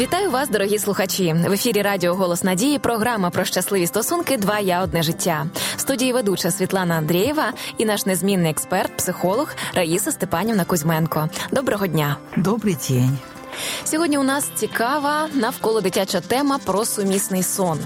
Вітаю вас, дорогі слухачі. В ефірі Радіо Голос Надії. Програма про щасливі стосунки. Два я одне життя. В студії ведуча Світлана Андрієва і наш незмінний експерт, психолог Раїса Степанівна Кузьменко. Доброго дня. Добрий день. Сьогодні у нас цікава навколо дитяча тема про сумісний сон.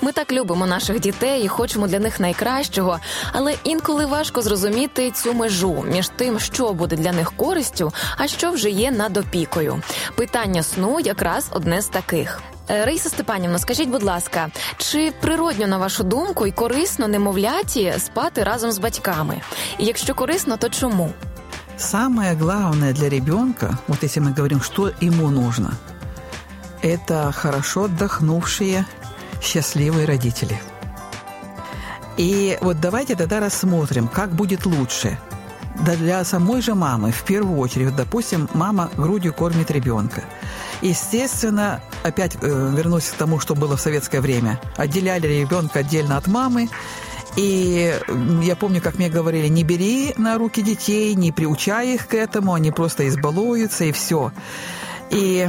Ми так любимо наших дітей і хочемо для них найкращого, але інколи важко зрозуміти цю межу між тим, що буде для них користю, а що вже є над опікою. Питання сну якраз одне з таких. Е, Раїса Степанівна, скажіть, будь ласка, чи природньо на вашу думку і корисно немовляті спати разом з батьками? І якщо корисно, то чому? Самое главное для ребенка, вот если мы говорим, что ему нужно, это хорошо отдохнувшие, счастливые родители. И вот давайте тогда рассмотрим, как будет лучше. Да для самой же мамы, в первую очередь, допустим, мама грудью кормит ребенка. Естественно, опять э, вернусь к тому, что было в советское время. Отделяли ребенка отдельно от мамы, и я помню, как мне говорили, не бери на руки детей, не приучай их к этому, они просто избалуются, и все. И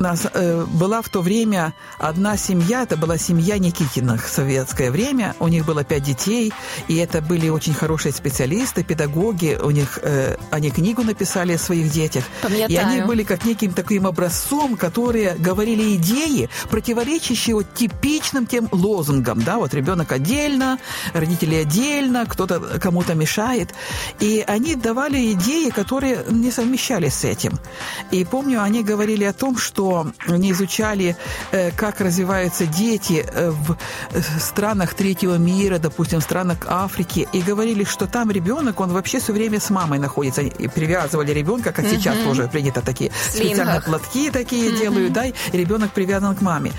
нас э, была в то время одна семья, это была семья Никитиных в советское время. У них было пять детей, и это были очень хорошие специалисты, педагоги. У них э, они книгу написали о своих детях. Пам'ятаю. И они были как неким таким образцом, которые говорили идеи, противоречащие вот типичным тем лозунгам, да, вот ребенок отдельно, родители отдельно, кто-то кому-то мешает. И они давали идеи, которые не совмещались с этим. И помню, они говорили о том, что они изучали, э, как развиваются дети э, в э, странах третьего мира, допустим, в странах Африки, и говорили, что там ребенок, он вообще все время с мамой находится. И привязывали ребенка, как сейчас тоже принято такие специальные платки такие делают, да, и ребенок привязан к маме.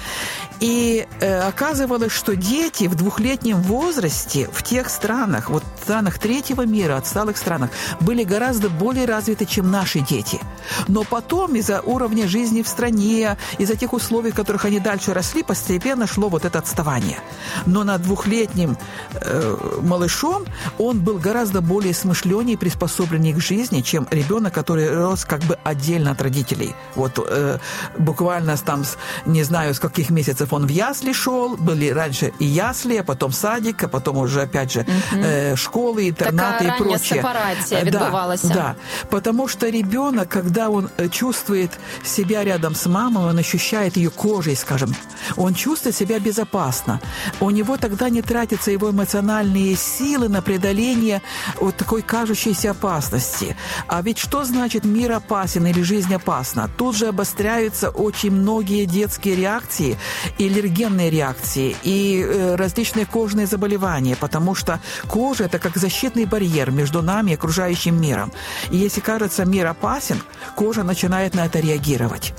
И э, оказывалось, что дети в двухлетнем возрасте в тех странах, вот в странах третьего мира, отсталых странах, были гораздо более развиты, чем наши дети. Но потом из-за уровня жизни в стране, из-за тех условий, в которых они дальше росли, постепенно шло вот это отставание. Но над двухлетним э, малышом он был гораздо более смышленнее и приспособленнее к жизни, чем ребенок, который рос как бы отдельно от родителей. Вот э, буквально там, не знаю, с каких месяцев он в ясли шел, были раньше и ясли, а потом садик, а потом уже опять же э, школы, интернаты Така и прочее. сепарація Э, відбувалася. Да, да, потому что ребенок, когда он э, чувствует себя рядом с мамой, он ощущает ее кожей, скажем, он чувствует себя безопасно. У него тогда не тратятся его эмоциональные силы на преодоление вот такой кажущейся опасности. А ведь что значит мир опасен или жизнь опасна? Тут же обостряются очень многие детские реакции и аллергенные реакции, и э, различные кожные заболевания, потому что кожа – это как защитный барьер между нами и окружающим миром. И если кажется мир опасен, кожа начинает на это реагировать.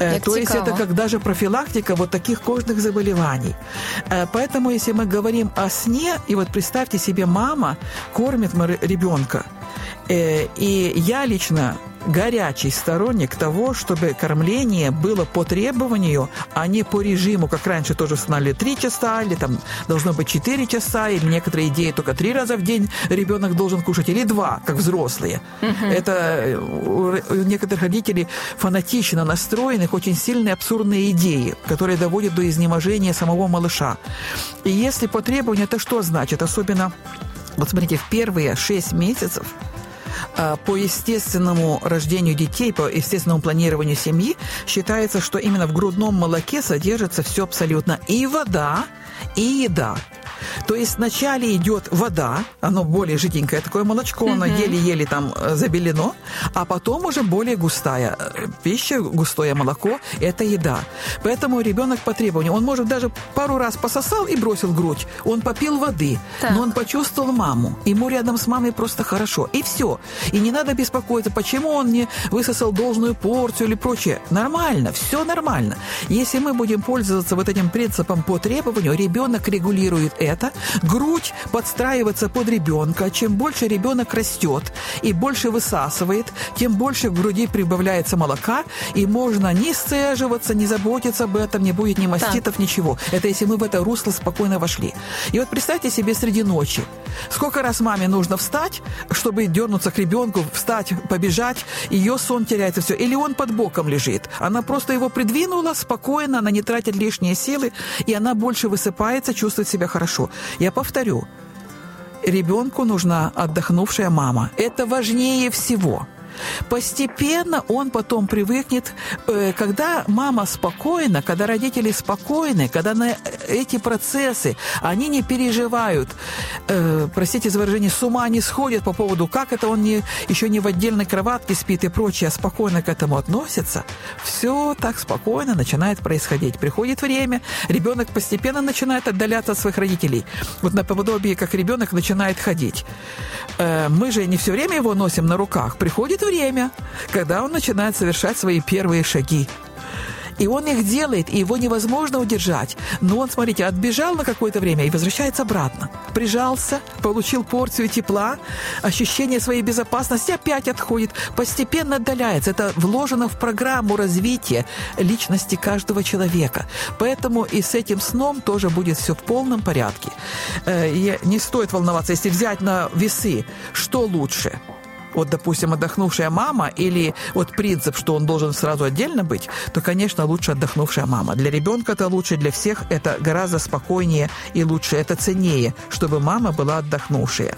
Э, як То есть цікаво. это как даже профилактика вот таких кожных заболеваний. Э, Поэтому если мы говорим о сне, и вот представьте себе, мама кормит ребенка, Э, и я лично горячий сторонник того, чтобы кормление было по требованию, а не по режиму, как раньше тоже устанавливали 3 часа, или там должно быть 4 часа, или некоторые идеи только 3 раза в день ребенок должен кушать, или 2, как взрослые. Это э, у некоторых родителей фанатично настроенных, очень сильные абсурдные идеи, которые доводят до изнеможения самого малыша. И если по требованию, это что значит? Особенно, вот смотрите, в первые 6 месяцев по естественному рождению детей, по естественному планированию семьи, считается, что именно в грудном молоке содержится все абсолютно и вода, и еда. То есть вначале идет вода, оно более жиденькое такое молочко, оно еле-еле там э, забелено, а потом уже более густая э, пища, густое молоко – это еда. Поэтому ребенок по требованию, он может даже пару раз пососал и бросил грудь, он попил воды, Так. но он почувствовал маму, ему рядом с мамой просто хорошо, и все. И не надо беспокоиться, почему он не высосал должную порцию или прочее. Нормально, все нормально. Если мы будем пользоваться вот этим принципом по требованию, ребенок регулирует это, грудь подстраивается под ребенка. Чем больше ребенок растет и больше высасывает, тем больше в груди прибавляется молока, и можно не сцеживаться, не заботиться об этом, не будет ни маститов, так. ничего. Это если мы в это русло спокойно вошли. И вот представьте себе среди ночи, сколько раз маме нужно встать, чтобы дернуться к ребенку, встать, побежать, ее сон теряется все. Или он под боком лежит. Она просто его придвинула спокойно, она не тратит лишние силы, и она больше высыпается, чувствует себя хорошо. Я повторю, ребенку нужна отдохнувшая мама. Это важнее всего. Постепенно он потом привыкнет, э, когда мама спокойна, когда родители спокойны, когда на эти процессы они не переживают, э, простите за выражение, с ума не сходят по поводу, как это он не, еще не в отдельной кроватке спит и прочее, а спокойно к этому относится, все так спокойно начинает происходить. Приходит время, ребенок постепенно начинает отдаляться от своих родителей. Вот наподобие, как ребенок начинает ходить. Э, мы же не все время его носим на руках. Приходит время, когда он начинает совершать свои первые шаги. И он их делает, и его невозможно удержать. Но он, смотрите, отбежал на какое-то время и возвращается обратно. Прижался, получил порцию тепла, ощущение своей безопасности опять отходит, постепенно отдаляется. Это вложено в программу развития личности каждого человека. Поэтому и с этим сном тоже будет все в полном порядке. Э, не стоит волноваться, если взять на весы, что лучше – вот, допустим, отдохнувшая мама или вот принцип, что он должен сразу отдельно быть, то, конечно, лучше отдохнувшая мама. Для ребенка это лучше, для всех это гораздо спокойнее и лучше, это ценнее, чтобы мама была отдохнувшая.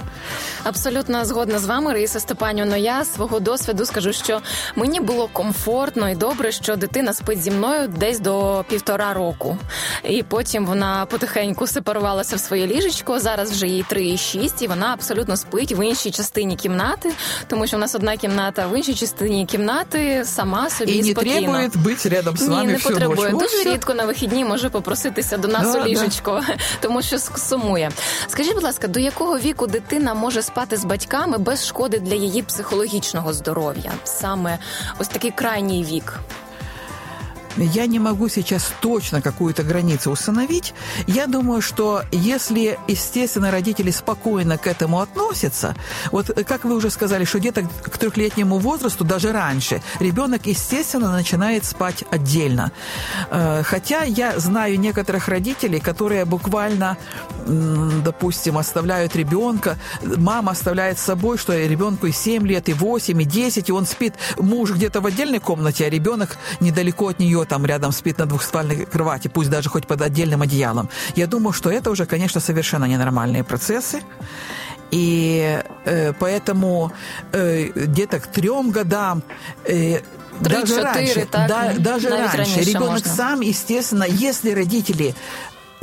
Абсолютно згодна з вами, Раїса Степанівна. Я свого досвіду скажу, що мені було комфортно і добре, що дитина спить зі мною десь до півтора року. І потім вона потихеньку сепарувалася в своє ліжечко. Зараз вже їй 3,6, і вона абсолютно спить в іншій частині кімнати Тому що в нас одна кімната в іншій частині кімнати сама собі і не спокійно. требує бути рядом з вами Ні, не всю потребує. Дуже рідко на вихідні може попроситися до нас да, у ліжечко, да. тому що сумує. Скажіть, будь ласка, до якого віку дитина може спати з батьками без шкоди для її психологічного здоров'я? Саме ось такий крайній вік. Я не могу сейчас точно какую-то границу установить. Я думаю, что если, естественно, родители спокойно к этому относятся, вот как вы уже сказали, что где-то к трехлетнему возрасту, даже раньше, ребенок, естественно, начинает спать отдельно. Э, хотя я знаю некоторых родителей, которые буквально, допустим, оставляют ребенка, мама оставляет с собой, что ребенку и 7 лет, и 8, и 10, и он спит, муж где-то в отдельной комнате, а ребенок недалеко от нее там рядом спит на двухспальной кровати, пусть даже хоть под отдельным одеялом. Я думаю, что это уже, конечно, совершенно ненормальные процессы. И э, поэтому э, где-то к трем годам э, даже раньше, так, да, даже раньше ребенок можно. сам, естественно, если родители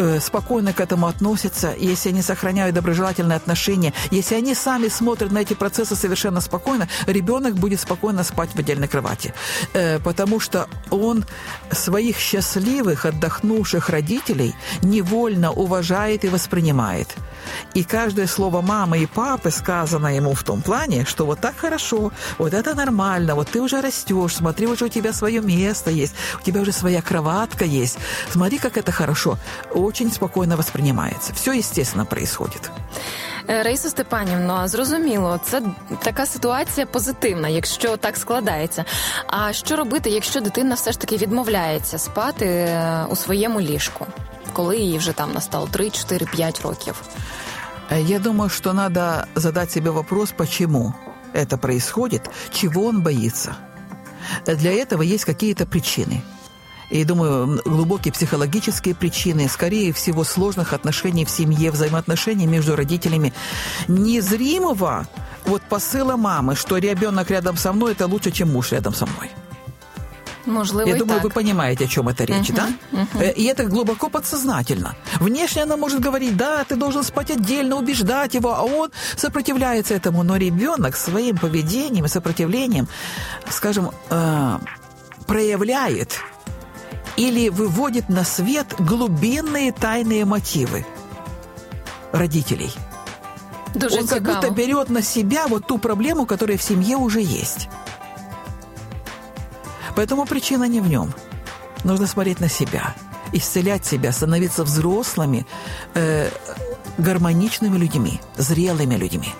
Э, спокойно к этому относятся, если они сохраняют доброжелательные отношения, если они сами смотрят на эти процессы совершенно спокойно, ребенок будет спокойно спать в отдельной кровати. Э, потому что он своих счастливых, отдохнувших родителей невольно уважает и воспринимает. И каждое слово мамы и папы сказано ему в том плане, что вот так хорошо, вот это нормально, вот ты уже растешь, смотри, уже у тебя свое место есть, у тебя уже своя кроватка есть, смотри, как это хорошо очень спокойно воспринимается. Все, естественно, происходит. Е, Раїса Степанівно, зрозуміло, це така ситуація позитивна, якщо так складається. А що робити, якщо дитина все ж таки відмовляється спати е, у своєму ліжку, коли їй вже там настало 3, 4, 5 років? Е, я думаю, что надо задать себе вопрос, почему это происходит, чего он боится. Для этого есть какие-то причины – и, думаю, глубокие психологические причины, скорее всего, сложных отношений в семье, взаимоотношений между родителями, незримого вот посыла мамы, что ребенок рядом со мной – это лучше, чем муж рядом со мной. Можливо, Я думаю, так. вы понимаете, о чем это речь, uh-huh, да? Uh-huh. И это глубоко подсознательно. Внешне она может говорить, да, ты должен спать отдельно, убеждать его, а он сопротивляется этому. Но ребенок своим поведением и сопротивлением, скажем, э, проявляет или выводит на свет глубинные тайные мотивы родителей. Дуже Он как будто берет на себя вот ту проблему, которая в семье уже есть. Поэтому причина не в нем. Нужно смотреть на себя, исцелять себя, становиться взрослыми, э, гармоничными людьми, зрелыми людьми.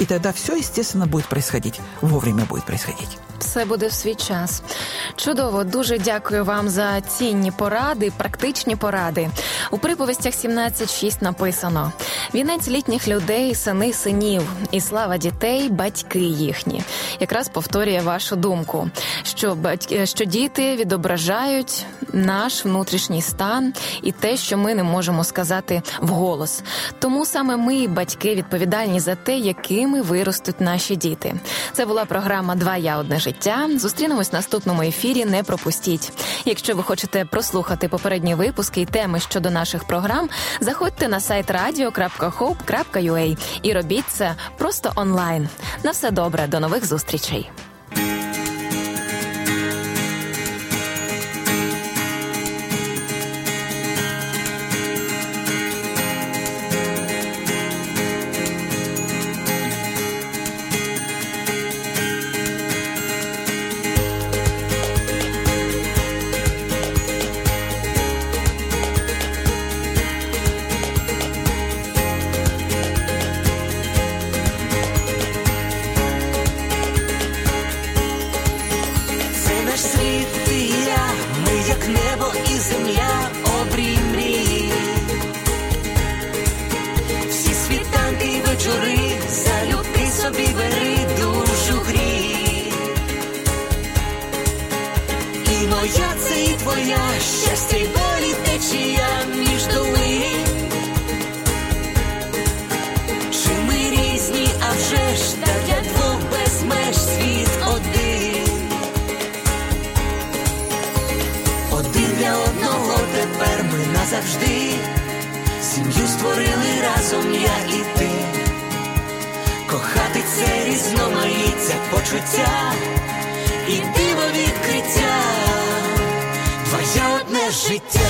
И тогда все, естественно, будет происходить, вовремя будет происходить. Все буде в свій час. Чудово, дуже дякую вам за цінні поради, практичні поради. У приповістях 17.6 написано: вінець літніх людей, сини синів, і слава дітей, батьки їхні. Якраз повторює вашу думку, що батьки, що діти відображають наш внутрішній стан і те, що ми не можемо сказати вголос. Тому саме ми, батьки, відповідальні за те, якими виростуть наші діти. Це була програма Два я одне життя. Зустрінемось в наступному ефірі. Не пропустіть. Якщо ви хочете прослухати попередні випуски і теми щодо наших програм, заходьте на сайт radio.hope.ua і робіть це просто онлайн. На все добре, до нових зустрічей. Болі течія між долин. Ми різні, а вже ж та для двох світ один. Один для одного тепер ми назавжди. Сім'ю створили разом я і ти. Кохати це різноманіття почуття і життя,